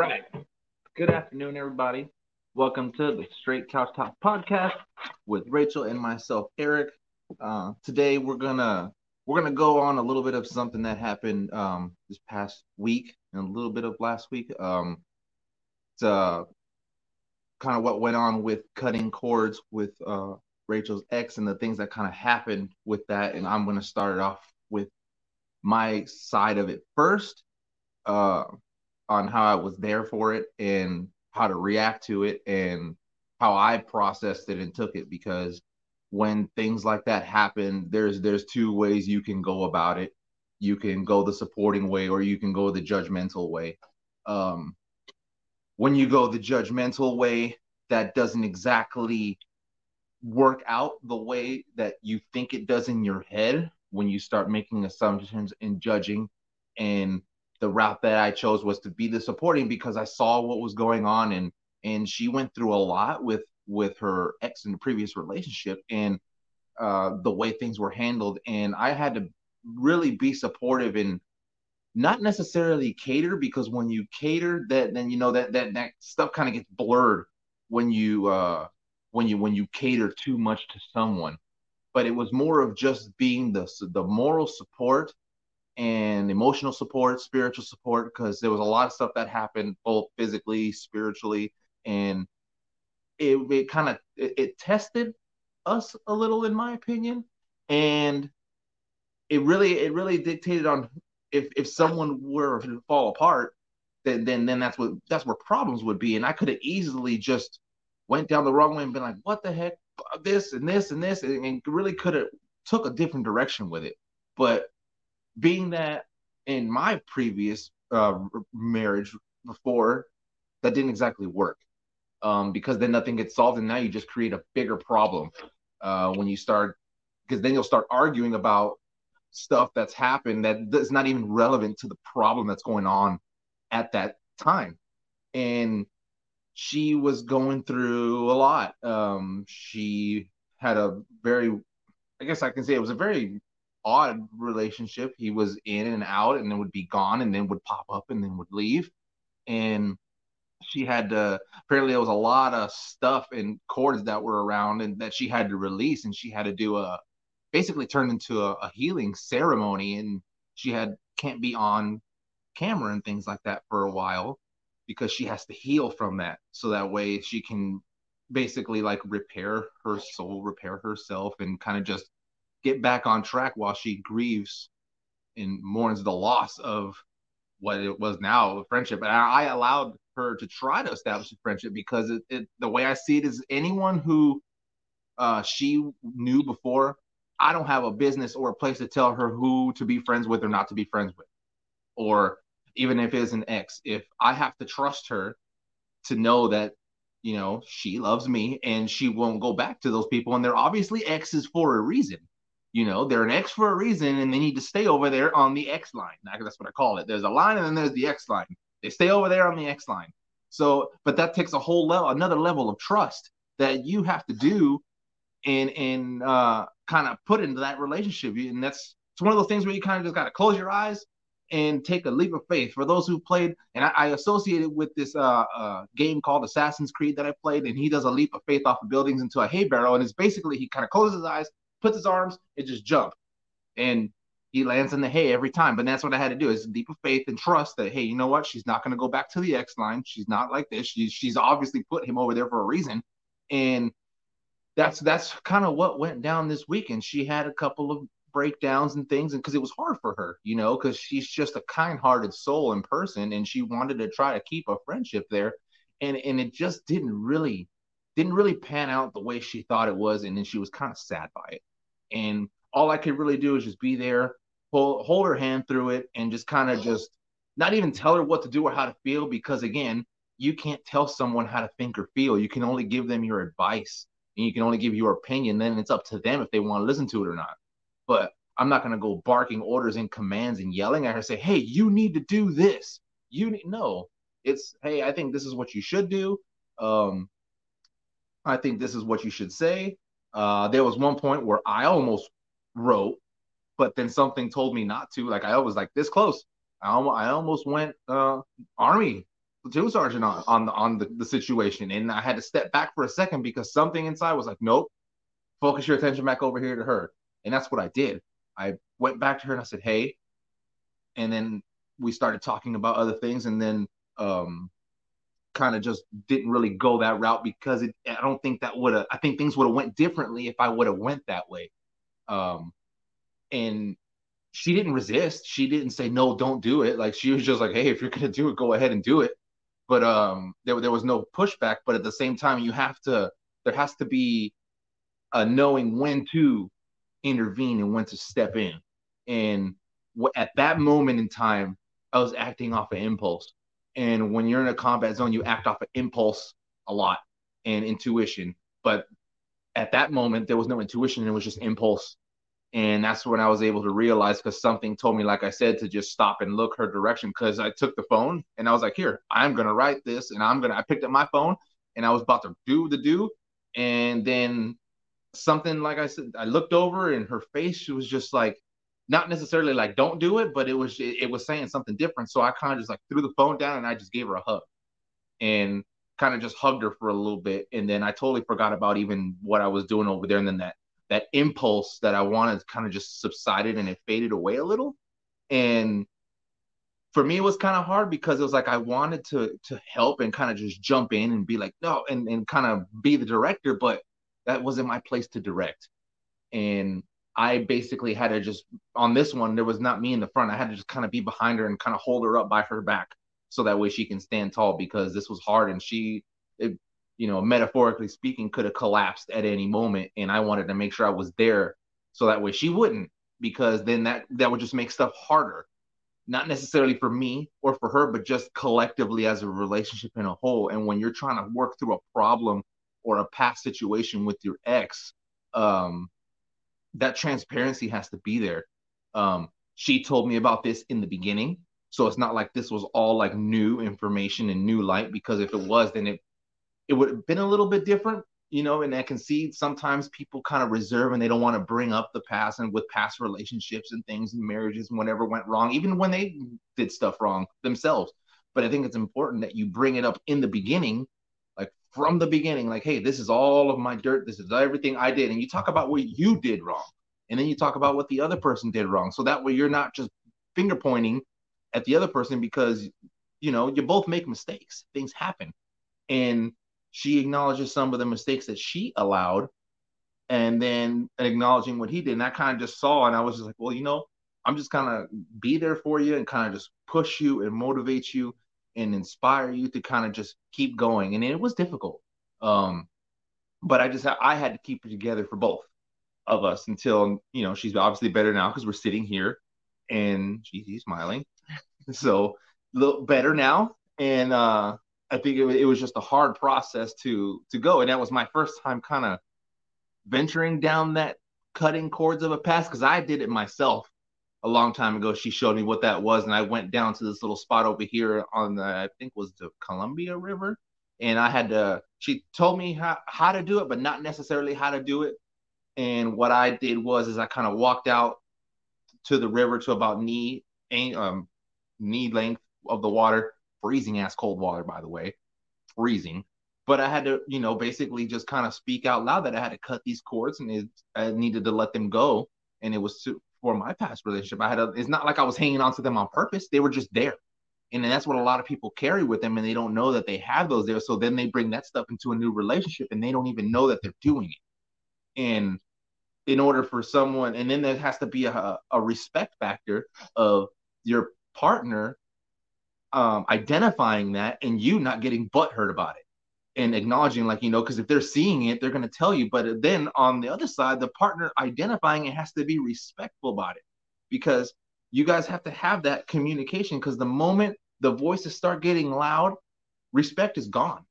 right. Good afternoon, everybody. Welcome to the Straight Couch Talk podcast with Rachel and myself, Eric. Uh, today we're gonna we're gonna go on a little bit of something that happened um, this past week and a little bit of last week. Um, it's uh, kind of what went on with cutting cords with uh, Rachel's ex and the things that kind of happened with that. And I'm gonna start it off with my side of it first. Uh, on how I was there for it and how to react to it and how I processed it and took it because when things like that happen there's there's two ways you can go about it. You can go the supporting way or you can go the judgmental way. Um when you go the judgmental way that doesn't exactly work out the way that you think it does in your head when you start making assumptions and judging and the route that I chose was to be the supporting because I saw what was going on and and she went through a lot with with her ex in the previous relationship and uh, the way things were handled. And I had to really be supportive and not necessarily cater because when you cater that then you know that that that stuff kind of gets blurred when you uh when you when you cater too much to someone. But it was more of just being the the moral support and emotional support, spiritual support, because there was a lot of stuff that happened both physically, spiritually, and it, it kind of it, it tested us a little, in my opinion, and it really it really dictated on if if someone were to fall apart, then then then that's what that's where problems would be, and I could have easily just went down the wrong way and been like, what the heck, this and this and this, and, and really could have took a different direction with it, but being that in my previous uh, marriage before, that didn't exactly work um, because then nothing gets solved, and now you just create a bigger problem uh, when you start because then you'll start arguing about stuff that's happened that is not even relevant to the problem that's going on at that time. And she was going through a lot. Um, she had a very, I guess I can say it was a very odd relationship. He was in and out and then would be gone and then would pop up and then would leave. And she had to apparently there was a lot of stuff and cords that were around and that she had to release and she had to do a basically turned into a, a healing ceremony and she had can't be on camera and things like that for a while because she has to heal from that so that way she can basically like repair her soul repair herself and kind of just get back on track while she grieves and mourns the loss of what it was now a friendship. And I, allowed her to try to establish a friendship because it, it, the way I see it is anyone who uh, she knew before, I don't have a business or a place to tell her who to be friends with or not to be friends with. Or even if it's an ex, if I have to trust her to know that, you know, she loves me and she won't go back to those people. And they're obviously exes for a reason. You know, they're an X for a reason, and they need to stay over there on the X line. That's what I call it. There's a line, and then there's the X line. They stay over there on the X line. So, but that takes a whole level, another level of trust that you have to do, and and uh, kind of put into that relationship. And that's it's one of those things where you kind of just got to close your eyes and take a leap of faith. For those who played, and I, I associated with this uh, uh, game called Assassin's Creed that I played, and he does a leap of faith off of buildings into a hay barrel, and it's basically he kind of closes his eyes, puts his arms, and just jump. And he lands in the hay every time. But that's what I had to do is deep of faith and trust that, hey, you know what? She's not going to go back to the X line. She's not like this. She's she's obviously put him over there for a reason. And that's that's kind of what went down this weekend. She had a couple of breakdowns and things and because it was hard for her you know because she's just a kind-hearted soul in person and she wanted to try to keep a friendship there and and it just didn't really didn't really pan out the way she thought it was and then she was kind of sad by it and all I could really do is just be there, hold, hold her hand through it, and just kind of just not even tell her what to do or how to feel because again, you can't tell someone how to think or feel. You can only give them your advice and you can only give your opinion. Then it's up to them if they want to listen to it or not. But I'm not going to go barking orders and commands and yelling at her, say, hey, you need to do this. You need, no, it's, hey, I think this is what you should do. Um, I think this is what you should say. Uh, there was one point where I almost wrote, but then something told me not to. Like I was like this close. I almost, I almost went uh, army platoon sergeant on on the on the, the situation, and I had to step back for a second because something inside was like, nope, focus your attention back over here to her, and that's what I did. I went back to her and I said, hey, and then we started talking about other things, and then um, kind of just didn't really go that route because it, I don't think that would have. I think things would have went differently if I would have went that way. Um, and she didn't resist. She didn't say no, don't do it. Like she was just like, hey, if you're gonna do it, go ahead and do it. But um, there there was no pushback. But at the same time, you have to. There has to be a knowing when to intervene and when to step in. And at that moment in time, I was acting off of impulse. And when you're in a combat zone, you act off of impulse a lot and intuition. But at that moment, there was no intuition, it was just impulse. And that's when I was able to realize because something told me, like I said, to just stop and look her direction. Because I took the phone and I was like, here, I'm going to write this. And I'm going to, I picked up my phone and I was about to do the do. And then something, like I said, I looked over and her face, was just like, not necessarily like don't do it, but it was it, it was saying something different. So I kind of just like threw the phone down and I just gave her a hug and kind of just hugged her for a little bit. And then I totally forgot about even what I was doing over there. And then that that impulse that I wanted kind of just subsided and it faded away a little. And for me, it was kind of hard because it was like I wanted to to help and kind of just jump in and be like, no, and, and kind of be the director, but that wasn't my place to direct. And I basically had to just on this one, there was not me in the front. I had to just kind of be behind her and kind of hold her up by her back so that way she can stand tall because this was hard and she, it, you know, metaphorically speaking, could have collapsed at any moment. And I wanted to make sure I was there so that way she wouldn't because then that that would just make stuff harder not necessarily for me or for her but just collectively as a relationship in a whole and when you're trying to work through a problem or a past situation with your ex um that transparency has to be there. Um, she told me about this in the beginning, so it's not like this was all like new information and new light. Because if it was, then it it would have been a little bit different, you know. And I can see sometimes people kind of reserve and they don't want to bring up the past and with past relationships and things and marriages and whatever went wrong, even when they did stuff wrong themselves. But I think it's important that you bring it up in the beginning from the beginning, like, hey, this is all of my dirt. This is everything I did. And you talk about what you did wrong. And then you talk about what the other person did wrong. So that way you're not just finger pointing at the other person because, you know, you both make mistakes. Things happen. And she acknowledges some of the mistakes that she allowed and then acknowledging what he did. And I kind of just saw, and I was just like, well, you know, I'm just kind of be there for you and kind of just push you and motivate you and inspire you to kind of just keep going. And it was difficult. Um, but I just I had to keep it together for both of us until you know she's obviously better now because we're sitting here and she's smiling, so a little better now. And uh, I think it, it was just a hard process to to go, and that was my first time kind of venturing down that cutting cords of a past because I did it myself a long time ago. She showed me what that was, and I went down to this little spot over here on the I think was the Columbia River, and I had to. She told me how how to do it, but not necessarily how to do it. And what I did was is I kind of walked out to the river to about knee um knee length of the water, freezing ass cold water by the way, freezing. But I had to, you know, basically just kind of speak out loud that I had to cut these cords and it, I needed to let them go. And it was to, for my past relationship. I had a, it's not like I was hanging on to them on purpose. They were just there. And that's what a lot of people carry with them and they don't know that they have those there. So then they bring that stuff into a new relationship and they don't even know that they're doing it. And in order for someone, and then there has to be a, a respect factor of your partner um, identifying that and you not getting butthurt about it and acknowledging like you know because if they're seeing it they're going to tell you but then on the other side the partner identifying it has to be respectful about it because you guys have to have that communication because the moment the voices start getting loud respect is gone.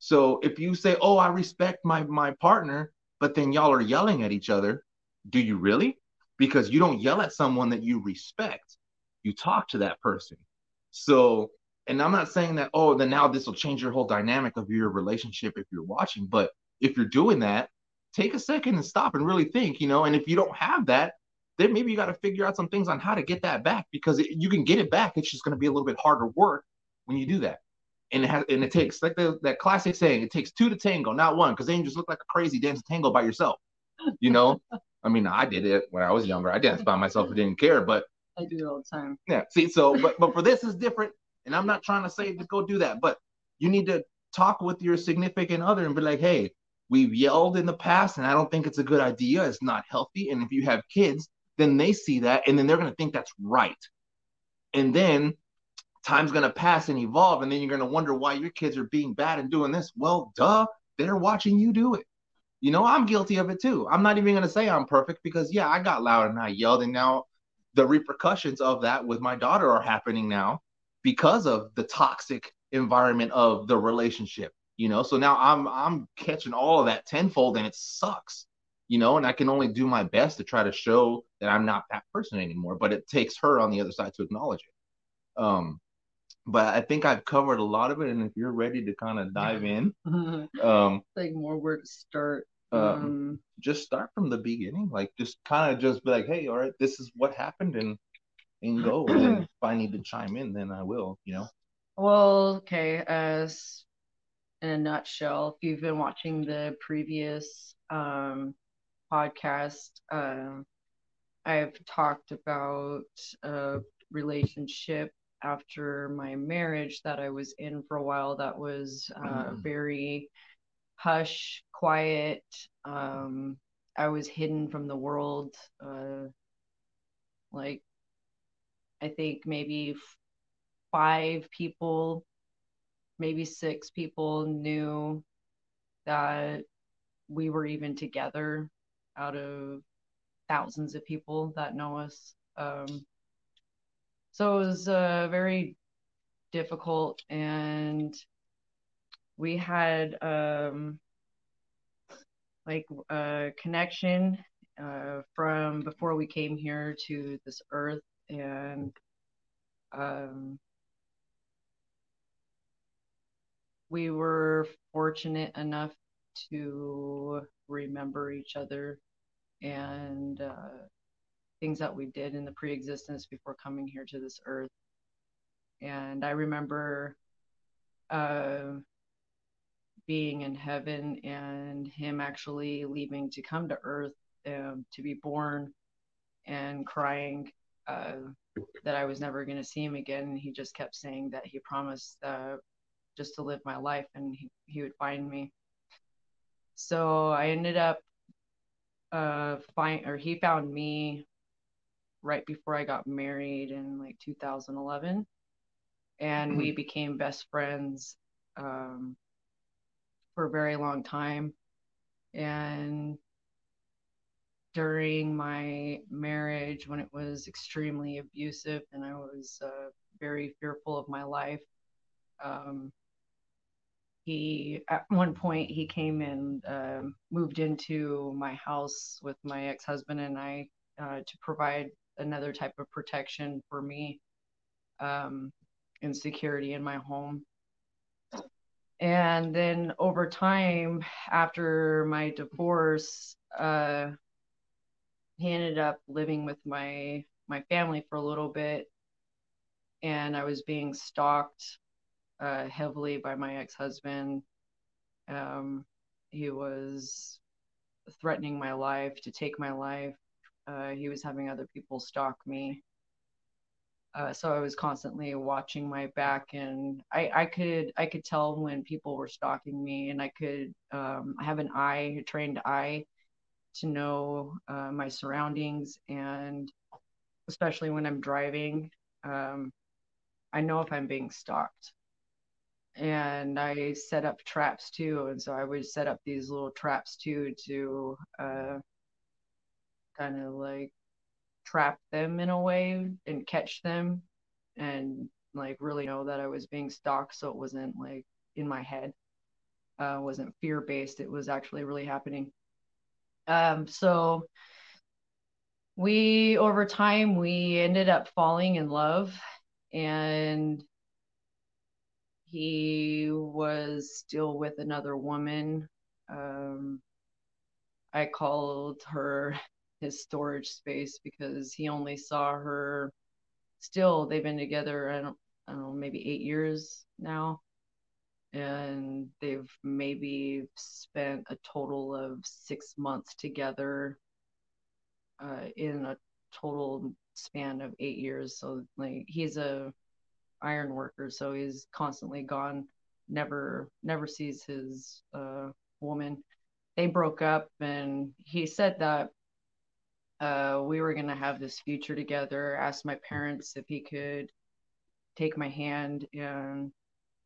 So if you say oh i respect my my partner but then y'all are yelling at each other do you really? Because you don't yell at someone that you respect. You talk to that person. So and I'm not saying that, oh, then now this will change your whole dynamic of your relationship if you're watching. But if you're doing that, take a second and stop and really think, you know. And if you don't have that, then maybe you got to figure out some things on how to get that back because it, you can get it back. It's just going to be a little bit harder work when you do that. and it has and it takes like the, that classic saying, it takes two to tango, not one, because then you just look like a crazy dancing tango by yourself. You know, I mean, I did it when I was younger. I danced by myself and didn't care, but I do it all the time. Yeah. See, so but but for this is different, and I'm not trying to say to go do that, but you need to talk with your significant other and be like, hey, we've yelled in the past, and I don't think it's a good idea. It's not healthy. And if you have kids, then they see that, and then they're gonna think that's right. And then time's gonna pass and evolve, and then you're gonna wonder why your kids are being bad and doing this. Well, duh, they're watching you do it. You know, I'm guilty of it too. I'm not even gonna say I'm perfect because yeah, I got loud and I yelled, and now the repercussions of that with my daughter are happening now because of the toxic environment of the relationship you know? So now i'm i'm catching all of that tenfold and it sucks you know? And i can only do my best to try to show that i'm not that person anymore but it takes her on the other side to acknowledge it. Um but i think i've covered a lot of it and if you're ready to kind of dive in um like more where to start um, um, just start from the beginning. Like just kind of just be like, hey, all right, this is what happened, and and go. and if I need to chime in, then I will. You know. Well, okay. As in a nutshell, if you've been watching the previous um, podcast, um, I've talked about a relationship after my marriage that I was in for a while that was uh, mm. very hush, quiet. Um, I was hidden from the world. Uh, like, I think maybe five people, maybe six people knew that we were even together out of thousands of people that know us. Um, so it was uh, very difficult and we had um, like a connection uh, from before we came here to this earth and um, we were fortunate enough to remember each other and uh, things that we did in the pre-existence before coming here to this earth. And i remember uh, being in heaven and him actually leaving to come to earth um, to be born and crying uh, that I was never going to see him again. And he just kept saying that he promised uh, just to live my life and he, he would find me. So I ended up uh find or he found me right before I got married in like 2011 and we mm-hmm. became best friends um for a very long time. And during my marriage, when it was extremely abusive and I was uh, very fearful of my life, um, he at one point he came and uh, moved into my house with my ex-husband and I uh, to provide another type of protection for me um, and security in my home. And then over time after my divorce uh he ended up living with my my family for a little bit. And i was being stalked uh heavily by my ex-husband. Um he was threatening my life to take my life. Uh he was having other people stalk me. Uh, so I was constantly watching my back, and I, I could I could tell when people were stalking me, and I could um, have an eye, a trained eye, to know uh, my surroundings, and especially when I'm driving, um, I know if I'm being stalked. And I set up traps too, and so I would set up these little traps too to uh, kind of like trap them in a way and catch them and like really know that I was being stalked so it wasn't like in my head uh wasn't fear based it was actually really happening um so we over time we ended up falling in love and he was still with another woman. Um I called her his storage space because he only saw her still. They've been together I don't, I don't know maybe eight years now and they've maybe spent a total of six months together uh, in a total span of eight years. So like he's a iron worker, so he's constantly gone, never never sees his uh, woman. They broke up, and he said that uh, we were gonna have this future together. Asked my parents if he could take my hand, and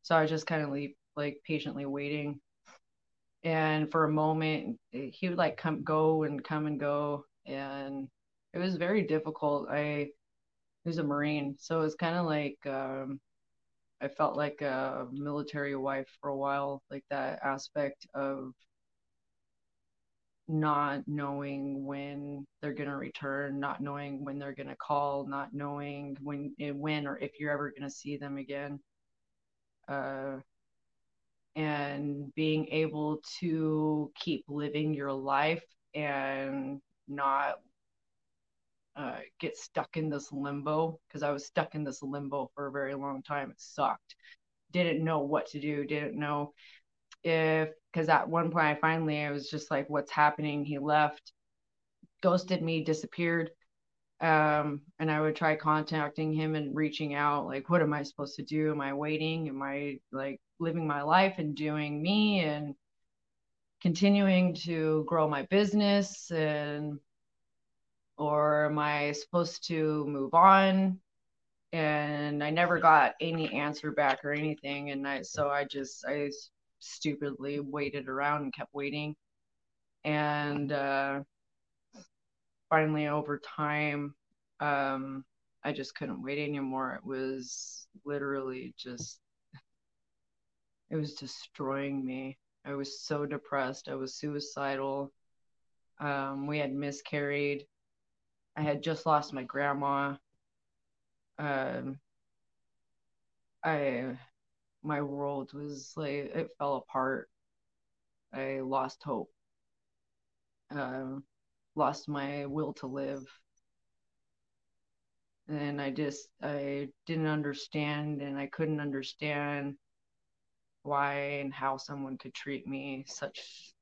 so I was just kind of leave, like patiently waiting. And for a moment, he would like come, go, and come and go, and it was very difficult. I was a Marine, so it was kind of like um, I felt like a military wife for a while, like that aspect of not knowing when they're going to return, not knowing when they're going to call, not knowing when eh, when or if you're ever going to see them again. Uh, and being able to keep living your life and not uh, get stuck in this limbo because I was stuck in this limbo for a very long time. It sucked. Didn't know what to do. Didn't know if because at one point I finally I was just like, "What's happening?" He left, ghosted me, disappeared. Um, and I would try contacting him and reaching out, like, what am I supposed to do? Am I waiting? Am I like living my life and doing me and continuing to grow my business and or am I supposed to move on? And I never got any answer back or anything. And I, so I just, I stupidly waited around and kept waiting. And uh, finally, over time, um, I just couldn't wait anymore. It was literally just, it was destroying me. I was so depressed. I was suicidal. Um, we had miscarried. I had just lost my grandma. Um, I my world was like it fell apart. I lost hope. Um, lost my will to live. And I just I didn't understand and I couldn't understand why and how someone could treat me such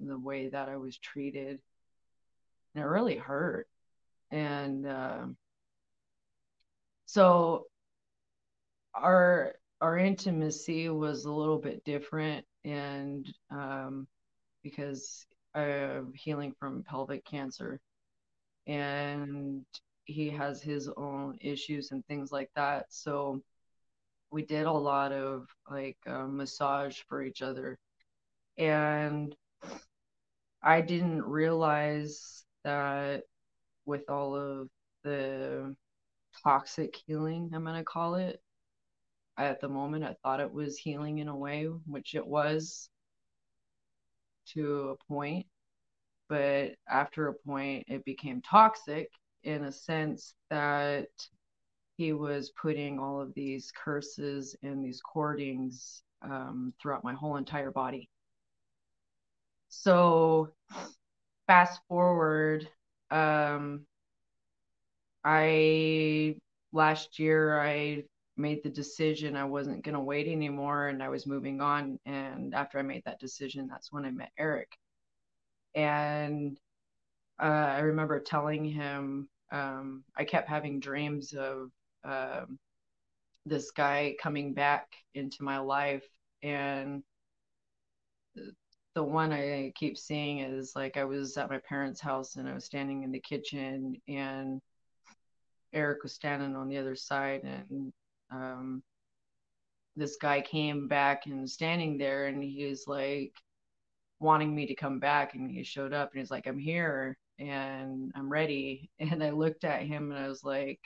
the way that I was treated and it really hurt. And uh, so our our intimacy was a little bit different, and um, because I'm healing from pelvic cancer, and he has his own issues and things like that. So we did a lot of like uh, massage for each other, and I didn't realize that with all of the toxic healing, I'm going to call it, at the moment, I thought it was healing in a way, which it was to a point. But after a point, it became toxic in a sense that he was putting all of these curses and these cordings um, throughout my whole entire body. So fast forward, um, I last year I made the decision I wasn't going to wait anymore and I was moving on. And after I made that decision, that's when I met Eric. And uh, I remember telling him, um, I kept having dreams of um, this guy coming back into my life. And the one I keep seeing is like I was at my parents' house and I was standing in the kitchen and Eric was standing on the other side and um, this guy came back and standing there and he was like wanting me to come back and he showed up and he's like I'm here and I'm ready. And I looked at him and I was like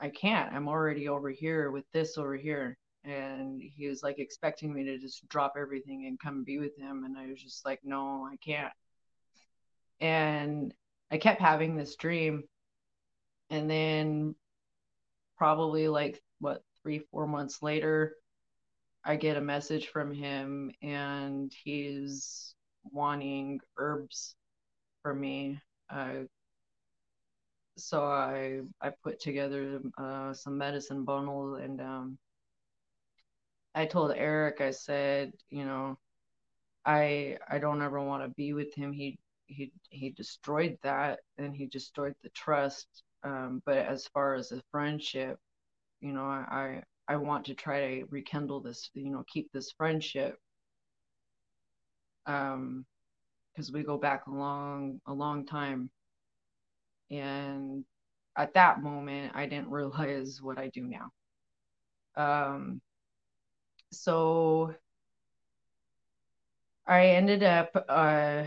I can't. I'm already over here with this over here. And he was like expecting me to just drop everything and come be with him and i was just like no i can't. And i kept having this dream. And then probably like what three four months later i get a message from him and he's wanting herbs for me uh, so i i put together uh, some medicine bundle and um, I told Eric, I said, you know, I I don't ever want to be with him. He he he destroyed that and he destroyed the trust. Um, but as far as a friendship, you know, I I want to try to rekindle this, you know, keep this friendship. Um, because we go back a long a long time. And at that moment, I didn't realize what I do now. Um, so I ended up uh,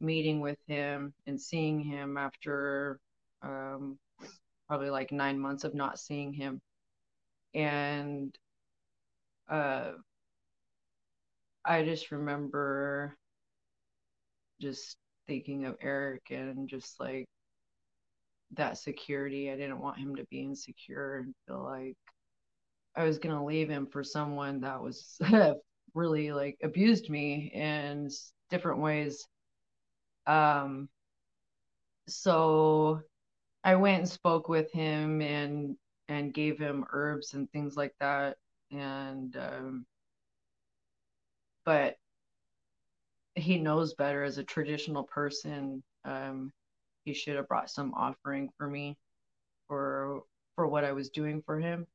meeting with him and seeing him after um, probably like nine months of not seeing him. And uh, I just remember just thinking of Eric and just like that security. I didn't want him to be insecure and feel like I was going to leave him for someone that was really like abused me in different ways. Um, so I went and spoke with him and and gave him herbs and things like that. And um, but he knows better as a traditional person. Um, he should have brought some offering for me for for what I was doing for him.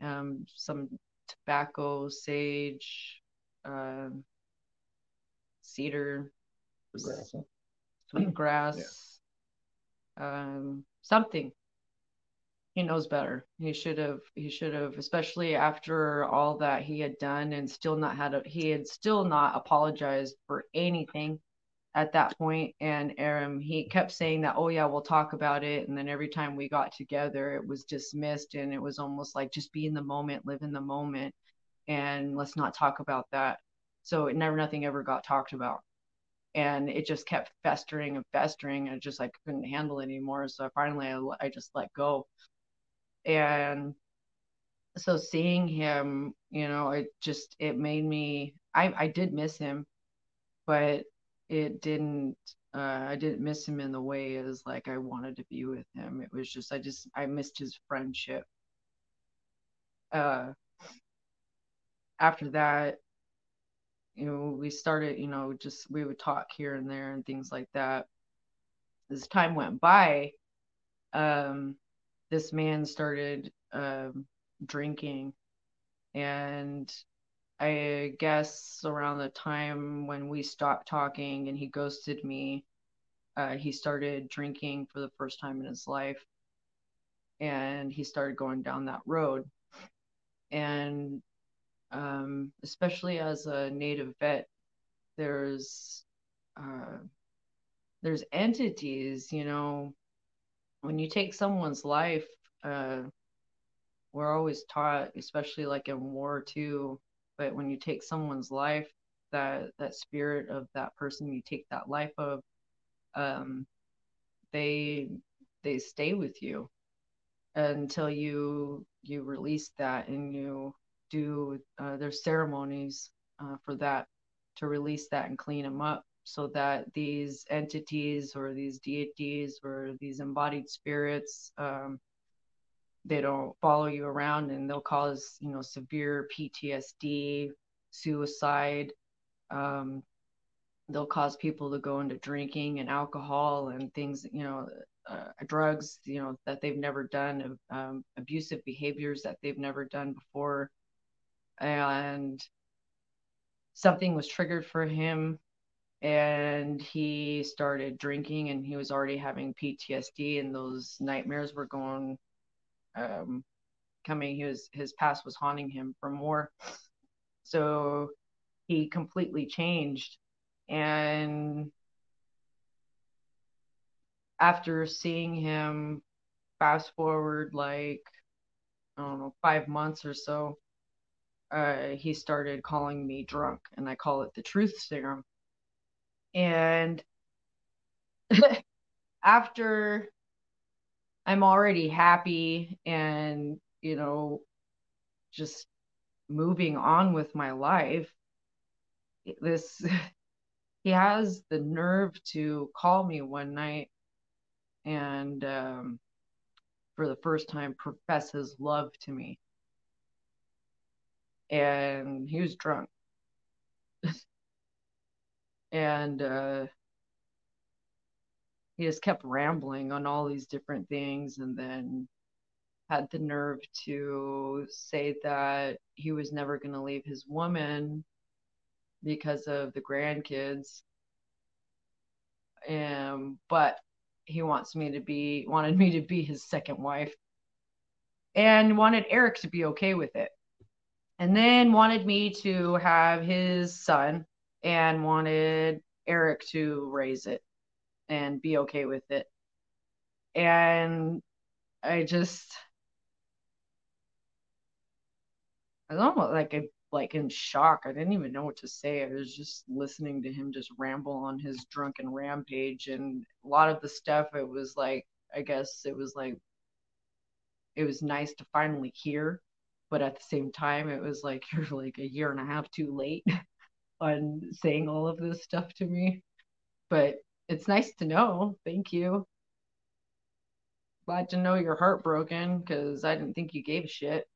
Um, some tobacco, sage, um, cedar, Grass, huh? sweet grass, um, something. He knows better. He should have. He should have, especially after all that he had done, and still not had a. He had still not apologized for anything at that point and um, he kept saying that oh yeah we'll talk about it and then every time we got together it was dismissed and it was almost like just be in the moment live in the moment and let's not talk about that so it never nothing ever got talked about and it just kept festering and festering and just like couldn't handle it anymore so finally I, I just let go and so seeing him you know it just it made me i i did miss him but it didn't uh, I didn't miss him in the way as like I wanted to be with him. It was just I just I missed his friendship. Uh, after that, you know, we started, you know, just we would talk here and there and things like that. As time went by, um, this man started um, drinking, and I guess around the time when we stopped talking and he ghosted me, uh, he started drinking for the first time in his life. And he started going down that road. And um, especially as a native vet, there's uh, there's entities, you know, when you take someone's life, uh, we're always taught, especially like in war too, but when you take someone's life that that spirit of that person you take that life of um they they stay with you until you you release that and you do uh, there's ceremonies uh, for that to release that and clean them up so that these entities or these deities or these embodied spirits um, they don't follow you around and they'll cause you know severe ptsd suicide um, they'll cause people to go into drinking and alcohol and things you know uh, drugs you know that they've never done um, abusive behaviors that they've never done before and something was triggered for him and he started drinking and he was already having ptsd and those nightmares were going um, coming. was his past was haunting him for more. So he completely changed, and after seeing him, fast forward like I don't know five months or so, uh, he started calling me drunk, and I call it the truth serum. And after I'm already happy and, you know, just moving on with my life. This, he has the nerve to call me one night and, um, for the first time, profess his love to me. And he was drunk. and uh, he just kept rambling on all these different things and then had the nerve to say that he was never going to leave his woman because of the grandkids um but he wants me to be wanted me to be his second wife and wanted Eric to be okay with it and then wanted me to have his son and wanted Eric to raise it and be okay with it. And I just I was almost like a, like in shock. I didn't even know what to say. I was just listening to him just ramble on his drunken rampage and a lot of the stuff it was like I guess it was like it was nice to finally hear, but at the same time it was like you're like a year and a half too late on saying all of this stuff to me. But it's nice to know. Thank you. Glad to know you're heartbroken because I didn't think you gave a shit.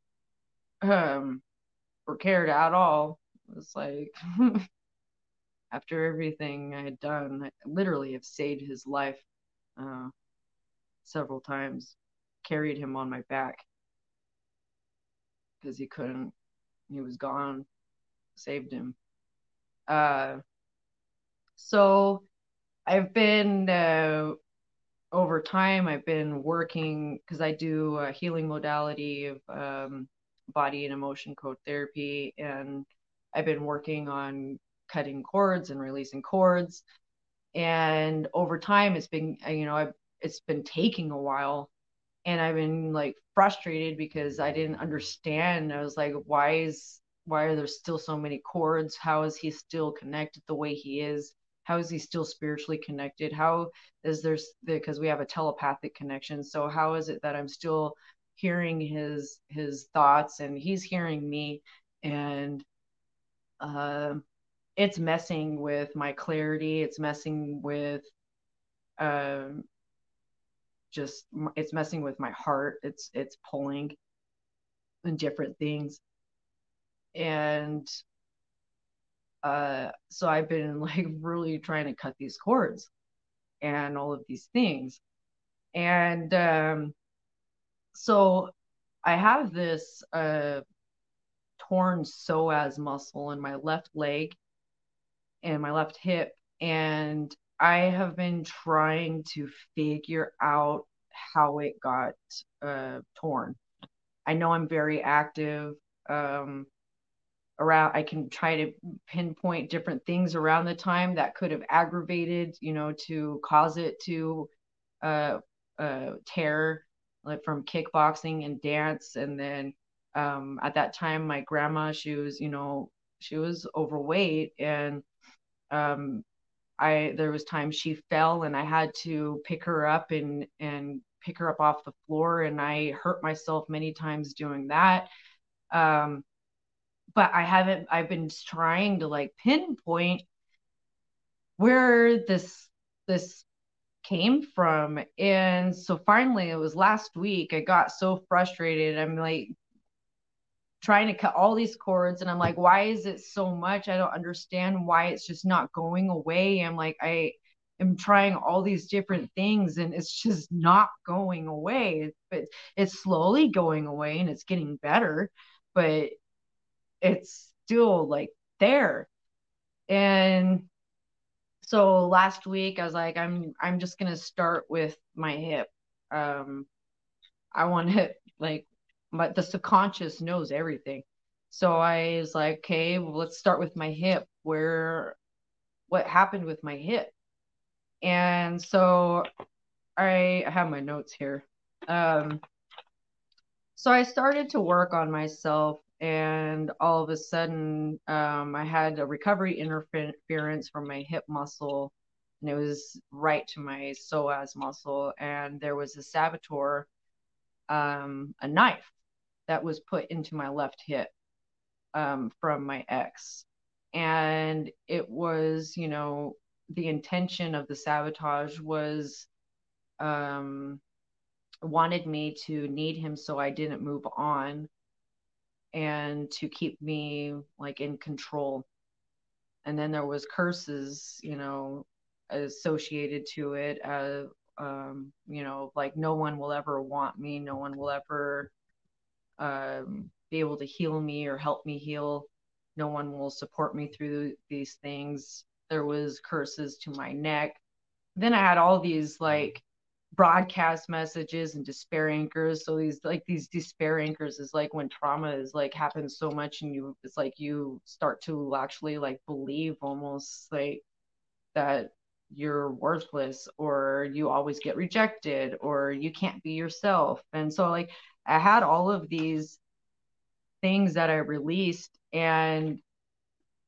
Um, or cared at all. It's like after everything I had done, I literally have saved his life uh, several times, carried him on my back because he couldn't, he was gone, saved him. Uh, so I've been uh, over time. I've been working because I do a healing modality of um, body and emotion code therapy, and I've been working on cutting cords and releasing cords. And over time, it's been you know I've, it's been taking a while, and I've been like frustrated because I didn't understand. I was like, why is why are there still so many cords? How is he still connected the way he is? how is he still spiritually connected how is there's because we have a telepathic connection so how is it that i'm still hearing his his thoughts and he's hearing me and uh, it's messing with my clarity it's messing with um just it's messing with my heart it's it's pulling in different things and uh, so I've been like really trying to cut these cords and all of these things. And um, so I have this uh, torn psoas muscle in my left leg and my left hip. And I have been trying to figure out how it got uh, torn. I know I'm very active. Um, around i can try to pinpoint different things around the time that could have aggravated you know to cause it to uh, uh tear like from kickboxing and dance and then um at that time my grandma she was you know she was overweight and um i there was times she fell and i had to pick her up and and pick her up off the floor and i hurt myself many times doing that. Um but I haven't I've been trying to like pinpoint where this this came from. And so finally it was last week I got so frustrated. I'm like trying to cut all these cords and I'm like why is it so much I don't understand why it's just not going away I'm like I am trying all these different things and it's just not going away but it's slowly going away and it's getting better but it's still like there. And so last week I was like, I'm I'm just gonna start with my hip. Um I want to like but the subconscious knows everything. So I was like, okay, well, let's start with my hip. Where what happened with my hip? And so I have my notes here. Um, so I started to work on myself and all of a sudden um, i had a recovery interference from my hip muscle and it was right to my psoas muscle and there was a saboteur um, a knife that was put into my left hip um, from my ex and it was you know the intention of the sabotage was um, wanted me to need him so i didn't move on and to keep me like in control. And then there was curses, you know, associated to it. Uh, um, you know, like no one will ever want me, no one will ever um, be able to heal me or help me heal. No one will support me through these things. There was curses to my neck. Then I had all these like broadcast messages and despair anchors. So these like these despair anchors is like when trauma is like happens so much and you it's like you start to actually like believe almost like that you're worthless or you always get rejected or you can't be yourself. And so like I had all of these things that I released and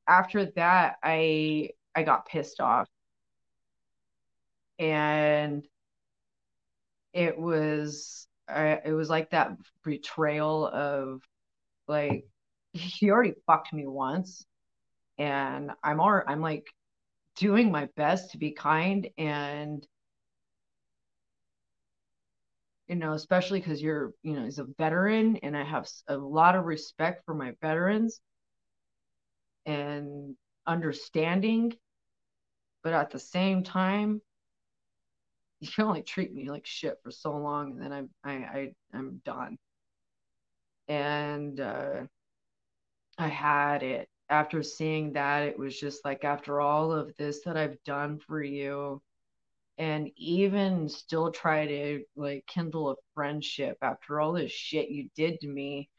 after that I I got pissed off. And it was uh, it was like that betrayal of like he already fucked me once and I'm all I'm like doing my best to be kind and you know especially because you're you know he's a veteran and i have a lot of respect for my veterans and understanding but at the same time you can only treat me like shit for so long and then i'm i, I i'm done. And uh i had it after seeing that, it was just like after all of this that I've done for you, and even still try to like kindle a friendship after all this shit you did to me,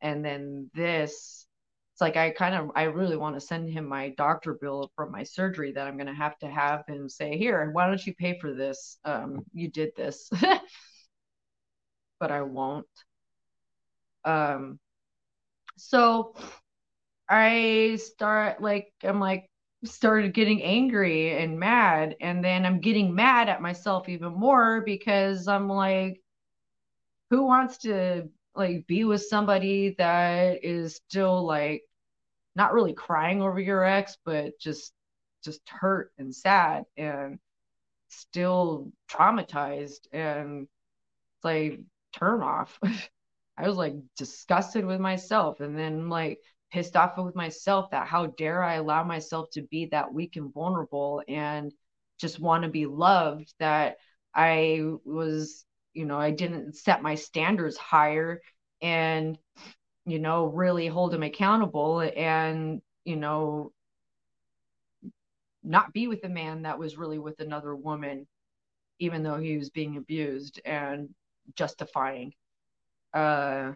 and then this, it's like I kind of I really want to send him my doctor bill from my surgery that I'm gonna have to have him say here, why don't you pay for this? Um, you did this, but I won't. Um, so I start like I'm like started getting angry and mad and then I'm getting mad at myself even more because I'm like who wants to like be with somebody that is still like not really crying over your ex but just just hurt and sad and still traumatized and it's like turn off. I was like disgusted with myself and then like pissed off with myself that how dare I allow myself to be that weak and vulnerable and just want to be loved that I was, you know, I didn't set my standards higher and, you know, really hold him accountable and, you know, not be with a man that was really with another woman, even though he was being abused and justifying. Uh,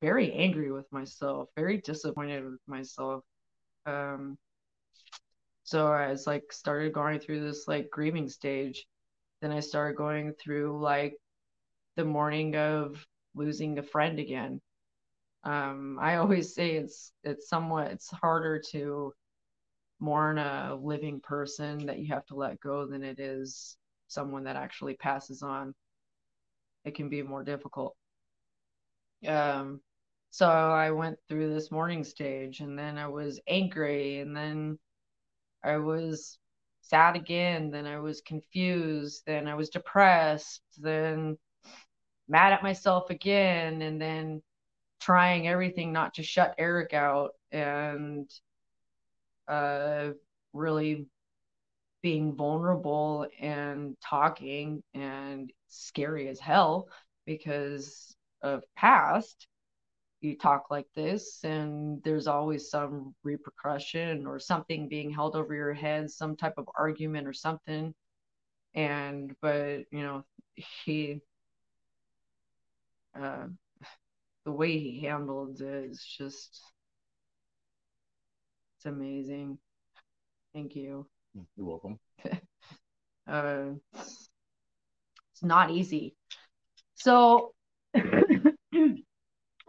very angry with myself, very disappointed with myself. Um, so I was like started going through this like grieving stage. Then I started going through like the mourning of losing a friend again. Um, I always say it's it's somewhat it's harder to mourn a living person that you have to let go than it is someone that actually passes on. It can be more difficult. Um, so I went through this mourning stage and then I was angry and then I was sad again, then I was confused, then I was depressed, then mad at myself again and then trying everything not to shut Eric out and uh really being vulnerable and talking and scary as hell because of past you talk like this and there's always some repercussion or something being held over your head some type of argument or something. And but you know he uh the way he handled it is just it's amazing. Thank you. You're welcome. Uh it's not easy. So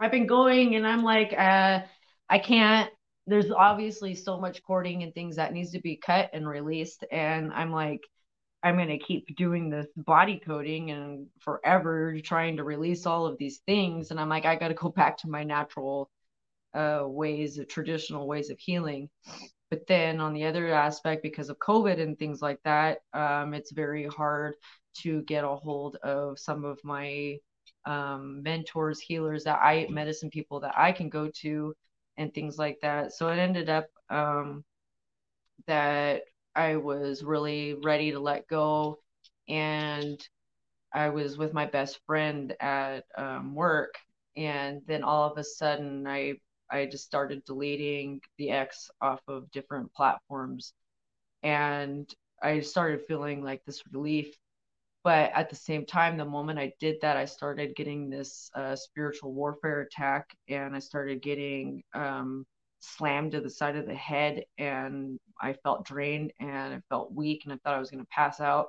I've been going and I'm like, uh, I can't. There's obviously so much cording and things that needs to be cut and released, and I'm like, I'm gonna keep doing this body coding and forever trying to release all of these things, and I'm like, I got to go back to my natural uh, ways, of traditional ways of healing. But then on the other aspect, because of COVID and things like that, um, it's very hard to get a hold of some of my um, mentors, healers that I medicine people that I can go to and things like that. So it ended up um, that I was really ready to let go and I was with my best friend at um, work and then all of a sudden I I just started deleting the X off of different platforms and I started feeling like this relief but at the same time the moment i did that i started getting this uh, spiritual warfare attack and i started getting um, slammed to the side of the head and i felt drained and i felt weak and i thought i was going to pass out.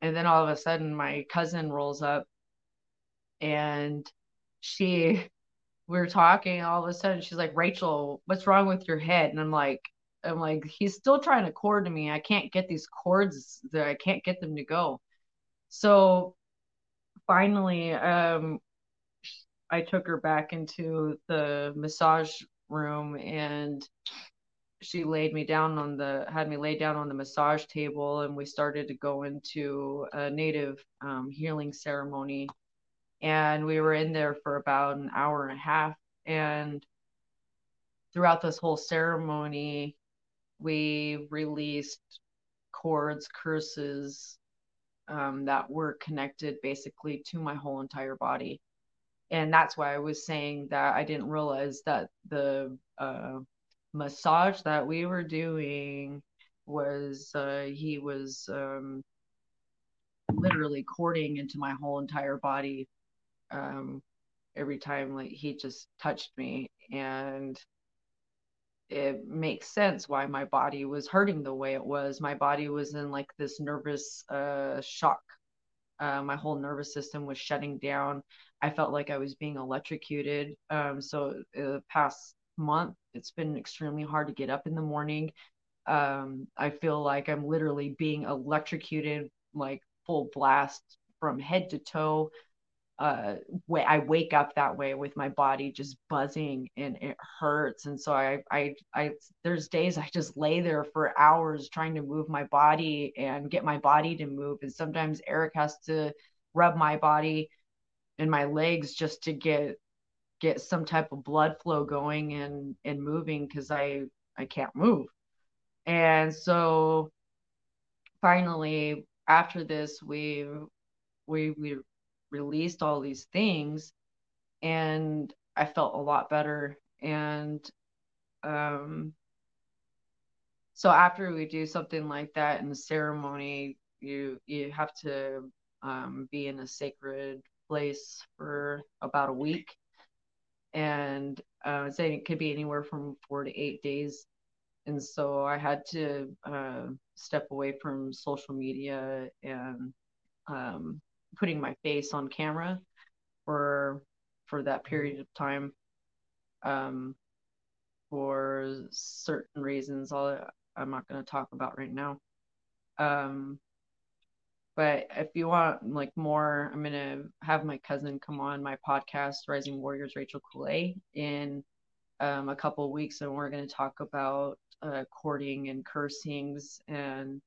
And then all of a sudden my cousin rolls up and she we were talking all of a sudden she's like rachel what's wrong with your head? And i'm like i'm like he's still trying to cord to me. I can't get these cords that i can't get them to go so finally, um, I took her back into the massage room and she laid me down on the had me lay down on the massage table and we started to go into a native um, healing ceremony. And we were in there for about an hour and a half. And throughout this whole ceremony we released cords curses um, that were connected basically to my whole entire body. And that's why I was saying that I didn't realize that the uh, massage that we were doing was uh, he was um, literally cording into my whole entire body um, every time like he just touched me and it makes sense why my body was hurting the way it was. My body was in like this nervous uh, shock. Uh, my whole nervous system was shutting down. I felt like I was being electrocuted. Um, so the past month, it's been extremely hard to get up in the morning. Um, I feel like I'm literally being electrocuted, like full blast from head to toe uh way I wake up that way with my body just buzzing and it hurts and so I I I there's days I just lay there for hours trying to move my body and get my body to move and sometimes Eric has to rub my body and my legs just to get get some type of blood flow going and and moving cuz I I can't move. And so finally after this we we we released all these things and I felt a lot better. And um, so after we do something like that in the ceremony, you you have to um, be in a sacred place for about a week, and uh, saying it could be anywhere from four to eight days. And so I had to uh, step away from social media and um, putting my face on camera for for that period of time um, for certain reasons I'll, i'm not going to talk about right now. Um, but if you want like more i'm going to have my cousin come on my podcast rising warriors rachel Coulée, in um, a couple of weeks and we're going to talk about uh, cording and cursings and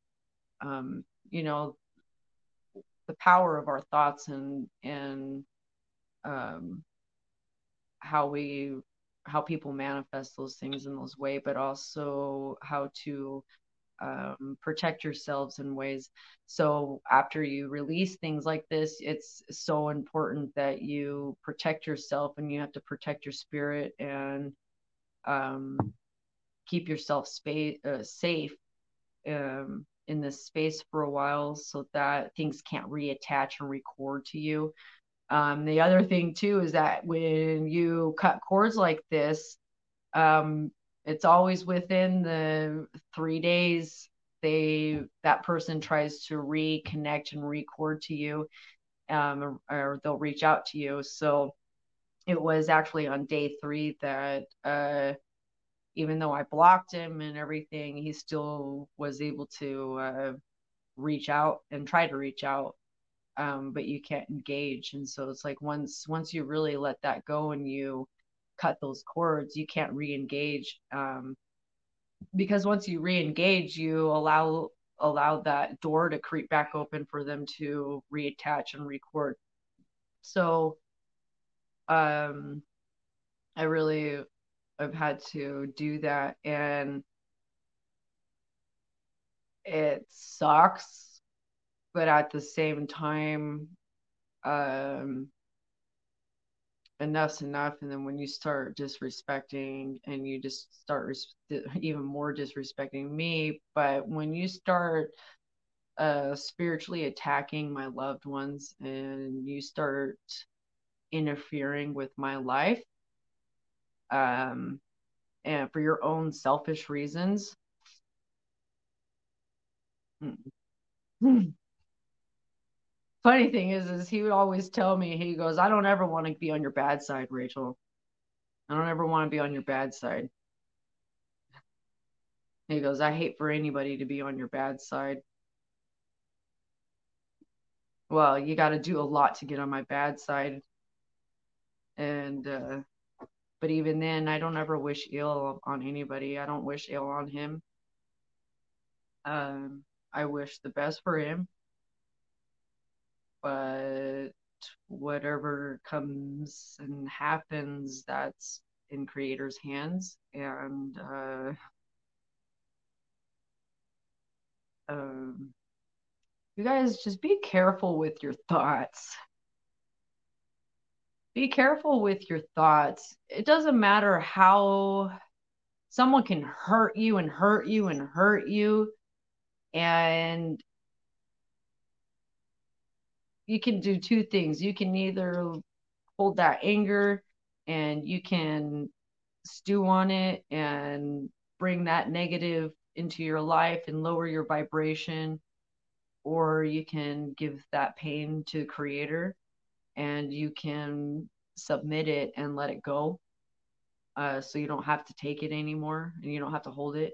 um, you know the power of our thoughts and and um, how we how people manifest those things in those ways, but also how to um, protect yourselves in ways. So after you release things like this, it's so important that you protect yourself and you have to protect your spirit and um, keep yourself space uh, safe um, in this space for a while so that things can't reattach and record to you. Um, the other thing too is that when you cut cords like this, um, it's always within the three days they that person tries to reconnect and record to you, um, or they'll reach out to you. So it was actually on day three that uh, even though I blocked him and everything, he still was able to uh, reach out and try to reach out. Um, but you can't engage, and so it's like once once you really let that go and you cut those cords, you can't re-engage. Um, because once you re-engage, you allow allow that door to creep back open for them to reattach and record. So um I really I've had to do that and it sucks but at the same time um enough's enough and then when you start disrespecting and you just start res- even more disrespecting me but when you start uh spiritually attacking my loved ones and you start interfering with my life um and for your own selfish reasons funny thing is, is he would always tell me, he goes, I don't ever want to be on your bad side, Rachel. I don't ever want to be on your bad side. He goes, I hate for anybody to be on your bad side. Well, you got to do a lot to get on my bad side. And, uh, but even then, I don't ever wish ill on anybody. I don't wish ill on him. Um, I wish the best for him but whatever comes and happens, that's in creator's hands. And uh, um, you guys just be careful with your thoughts. Be careful with your thoughts. It doesn't matter how someone can hurt you and hurt you and hurt you. And you can do two things. You can either hold that anger and you can stew on it and bring that negative into your life and lower your vibration or you can give that pain to the creator and you can submit it and let it go uh, so you don't have to take it anymore and you don't have to hold it.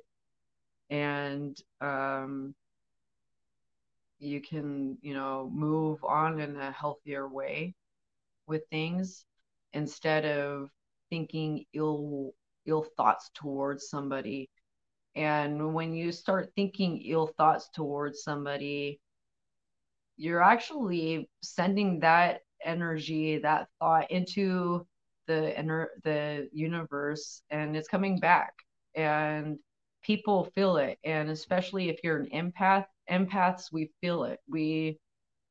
And um, you can you know move on in a healthier way with things instead of thinking ill ill thoughts towards somebody. And when you start thinking ill thoughts towards somebody you're actually sending that energy that thought into the inner the universe and it's coming back and people feel it and especially if you're an empath empaths we feel it. We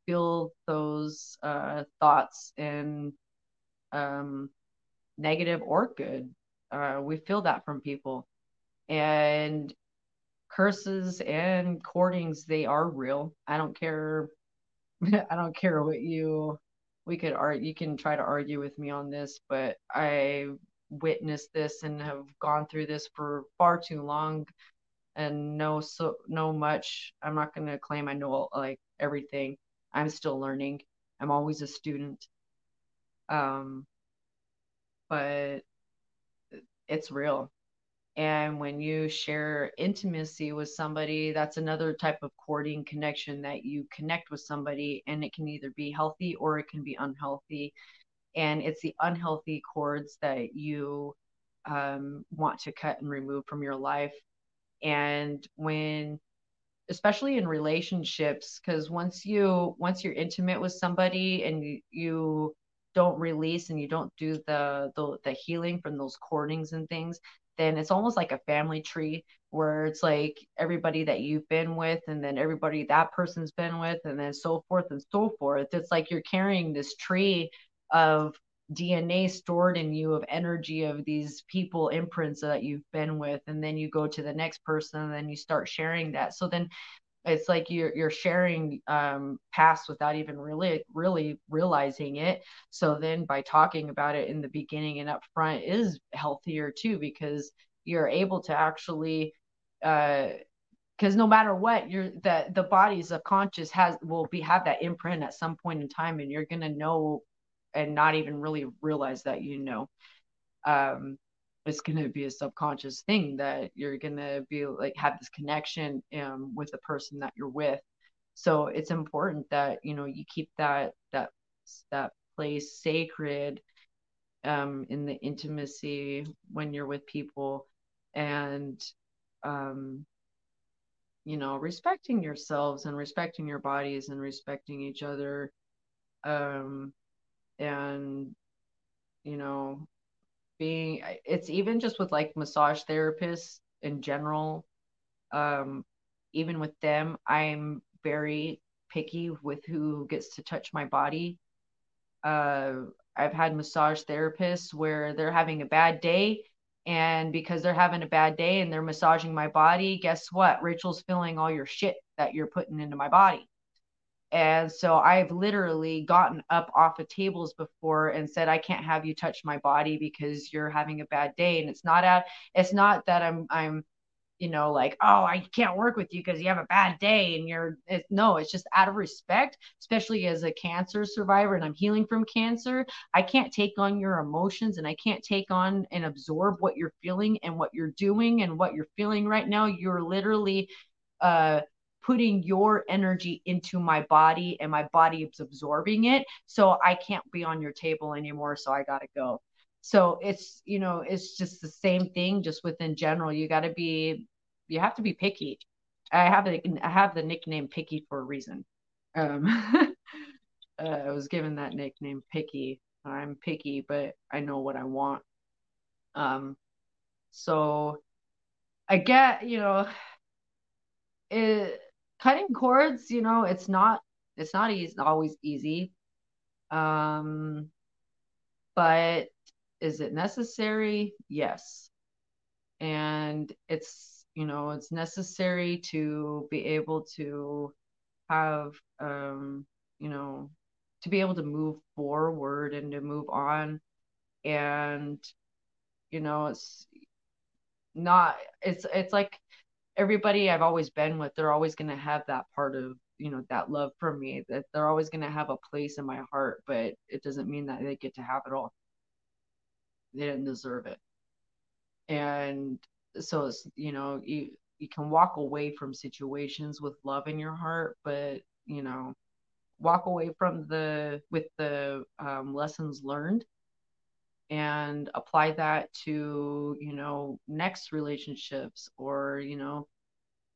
feel those uh, thoughts and um, negative or good. Uh, we feel that from people. And curses and cordings they are real. I don't care i don't care what you we could art you can try to argue with me on this but i witnessed this and have gone through this for far too long and know so know much. I'm not going to claim I know like everything. I'm still learning. I'm always a student. Um, but it's real. And when you share intimacy with somebody, that's another type of cording connection that you connect with somebody, and it can either be healthy or it can be unhealthy. And it's the unhealthy cords that you um, want to cut and remove from your life and when especially in relationships because once you once you're intimate with somebody and you, you don't release and you don't do the, the the healing from those cordings and things then it's almost like a family tree where it's like everybody that you've been with and then everybody that person's been with and then so forth and so forth. It's like you're carrying this tree of DNA stored in you of energy of these people imprints that you've been with. And then you go to the next person and then you start sharing that. So then it's like you're you're sharing um, past without even really really realizing it. So then by talking about it in the beginning and up front is healthier too because you're able to actually uh because no matter what you're that the body's subconscious has will be have that imprint at some point in time and you're to know and not even really realize that you know. Um it's going to be a subconscious thing that you're going to be like have this connection um, with the person that you're with. So it's important that you know you keep that that that place sacred um, in the intimacy when you're with people and um, you know respecting yourselves and respecting your bodies and respecting each other um, and you know being it's even just with like massage therapists in general um even with them i'm very picky with who gets to touch my body. Uh i've had massage therapists where they're having a bad day and because they're having a bad day and they're massaging my body guess what? Rachel's feeling all your shit that you're putting into my body and so I've literally gotten up off of tables before and said, I can't have you touch my body because you're having a bad day. And it's not at, it's not that I'm, I'm, you know, like, oh, I can't work with you because you have a bad day and you're, it's, no, it's just out of respect, especially as a cancer survivor and I'm healing from cancer. I can't take on your emotions and I can't take on and absorb what you're feeling and what you're doing and what you're feeling right now. You're literally, uh, putting your energy into my body and my body is absorbing it. So I can't be on your table anymore. So I got to go. So it's, you know, it's just the same thing, just within general. You got to be, you have to be picky. I have the, I have the nickname picky for a reason. Um, uh, I was given that nickname picky. I'm picky, but I know what I want. Um, so I get, you know, it, cutting cords, you know, it's not it's not easy, always easy. Um, but is it necessary? Yes. And it's, you know, it's necessary to be able to have, um, you know, to be able to move forward and to move on. And, you know, it's not, it's, it's like, everybody I've always been with, they're always going to have that part of, you know, that love for me, that they're always going to have a place in my heart, but it doesn't mean that they get to have it all. They didn't deserve it. And so it's, you know, you, you can walk away from situations with love in your heart, but, you know, walk away from the, with the um, lessons learned and apply that to you know next relationships or you know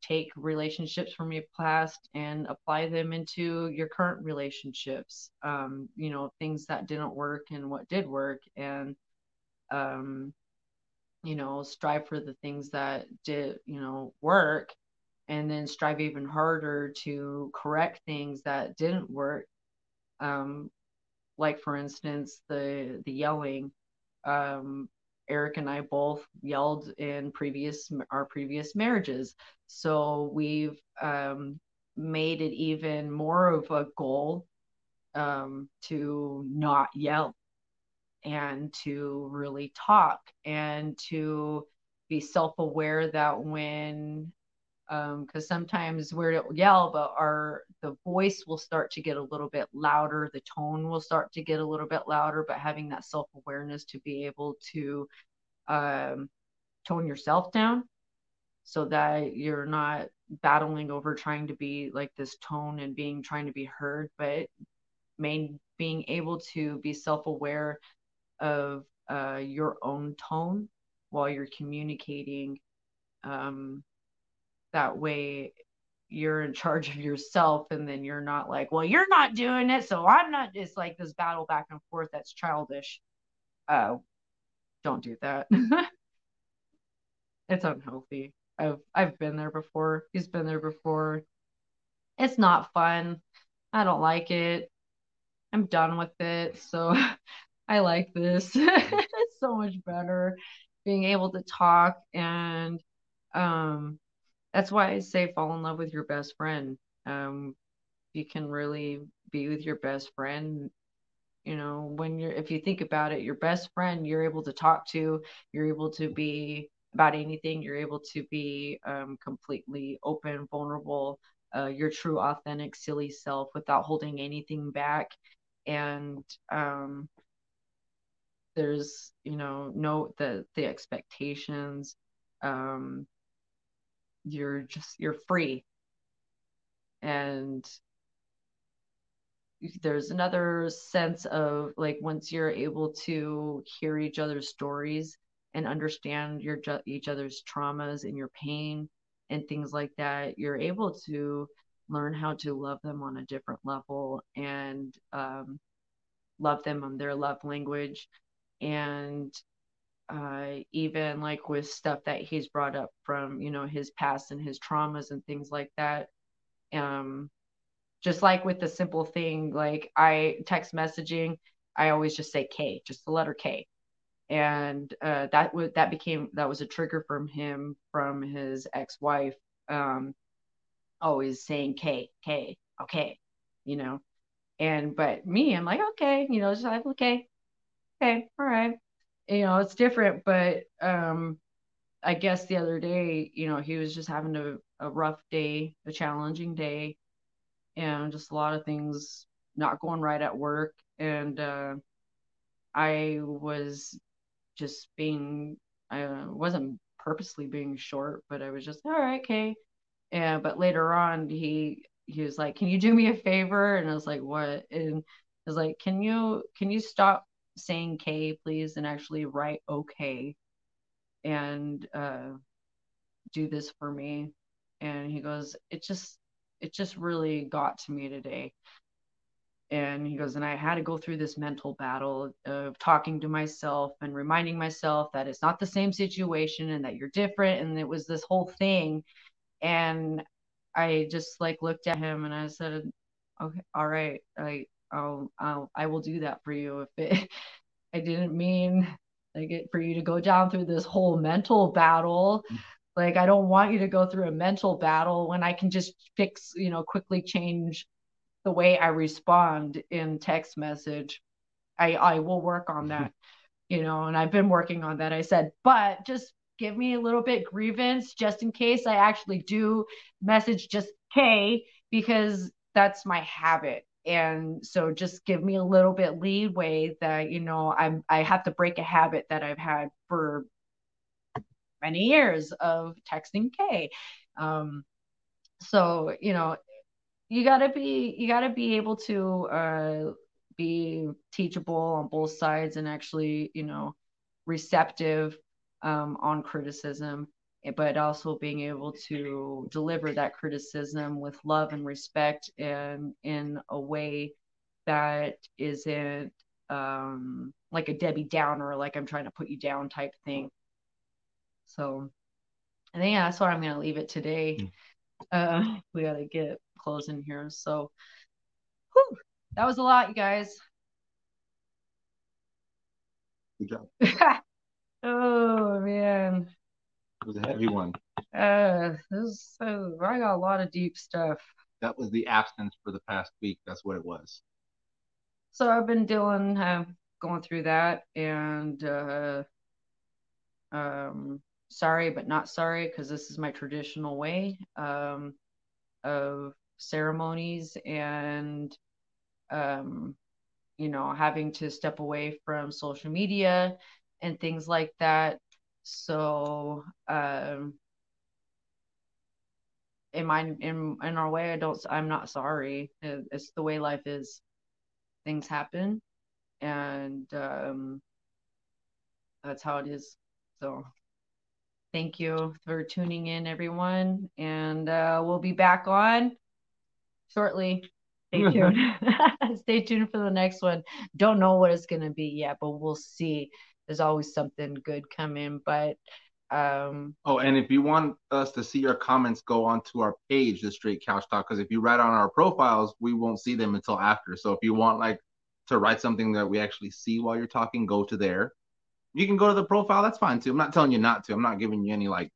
take relationships from your past and apply them into your current relationships um you know things that didn't work and what did work and um you know strive for the things that did you know work and then strive even harder to correct things that didn't work um like for instance the the yelling um, Eric and I both yelled in previous our previous marriages. So we've um, made it even more of a goal um, to not yell and to really talk and to be self-aware that when because um, sometimes we'll yell, but our the voice will start to get a little bit louder, the tone will start to get a little bit louder. But having that self awareness to be able to um, tone yourself down, so that you're not battling over trying to be like this tone and being trying to be heard, but main being able to be self aware of uh, your own tone while you're communicating um, that way you're in charge of yourself and then you're not like well you're not doing it so i'm not it's like this battle back and forth that's childish. Uh don't do that. It's unhealthy. I've i've been there before. He's been there before. It's not fun. I don't like it. I'm done with it so i like this. It's so much better being able to talk and um that's why I say fall in love with your best friend. Um, you can really be with your best friend. You know, when you're, if you think about it, your best friend, you're able to talk to, you're able to be about anything, you're able to be um, completely open, vulnerable, uh, your true, authentic, silly self without holding anything back. And um, there's, you know, no the the expectations. Um, you're just you're free. And there's another sense of like once you're able to hear each other's stories and understand your each other's traumas and your pain and things like that you're able to learn how to love them on a different level and um, love them on their love language. And uh, even like with stuff that he's brought up from you know his past and his traumas and things like that um just like with the simple thing like i text messaging i always just say k just the letter k. And uh, that was that became that was a trigger from him from his ex-wife um always saying k k okay you know? And but me i'm like okay you know just like okay okay all right you know it's different but um i guess the other day you know he was just having a, a rough day a challenging day and just a lot of things not going right at work. And uh i was just being i wasn't purposely being short but i was just all right okay. And but later on he he was like can you do me a favor? And i was like what? And i was like can you can you stop saying K, please, and actually write okay and uh, do this for me. And he goes, it just, it just really got to me today. And he goes, and I had to go through this mental battle of talking to myself and reminding myself that it's not the same situation and that you're different. And it was this whole thing. And I just like looked at him and I said, okay, all right, I, I'll, I'll, I will do that for you if it, I didn't mean like it for you to go down through this whole mental battle. Mm. Like I don't want you to go through a mental battle when I can just fix, you know, quickly change the way I respond in text message. I I will work on mm-hmm. that, you know, and I've been working on that. I said, but just give me a little bit grievance just in case I actually do message just K because that's my habit and so just give me a little bit leeway that you know i'm i have to break a habit that i've had for many years of texting k. Um so you know you got to be you got to be able to uh be teachable on both sides and actually you know receptive um, on criticism but also being able to deliver that criticism with love and respect and in a way that isn't um, like a Debbie Downer, like I'm trying to put you down type thing. So I think yeah, that's what I'm going to leave it today. Mm. Uh, we got to get closing here. So whew, that was a lot, you guys. Good job. oh, man. It was a heavy one. Uh, this uh, I got a lot of deep stuff. That was the absence for the past week. That's what it was. So I've been dealing, uh, going through that, and uh, um, sorry but not sorry because this is my traditional way um, of ceremonies and um, you know having to step away from social media and things like that so um in my in in our way i don't i'm not sorry. It's the way life is. Things happen and um that's how it is. So thank you for tuning in everyone. And uh we'll be back on shortly. Stay tuned. Stay tuned for the next one. Don't know what it's going to be yet but we'll see there's always something good coming. But um oh and if you want us to see your comments go onto our page the straight couch talk because if you write on our profiles we won't see them until after. So if you want like to write something that we actually see while you're talking go to there. You can go to the profile that's fine too. I'm not telling you not to. I'm not giving you any like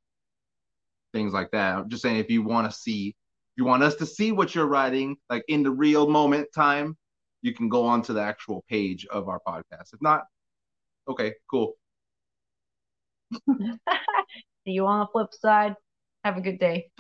things like that. I'm just saying if you want to see you want us to see what you're writing like in the real moment time you can go onto the actual page of our podcast. If not Okay, cool. See you on the flip side. Have a good day.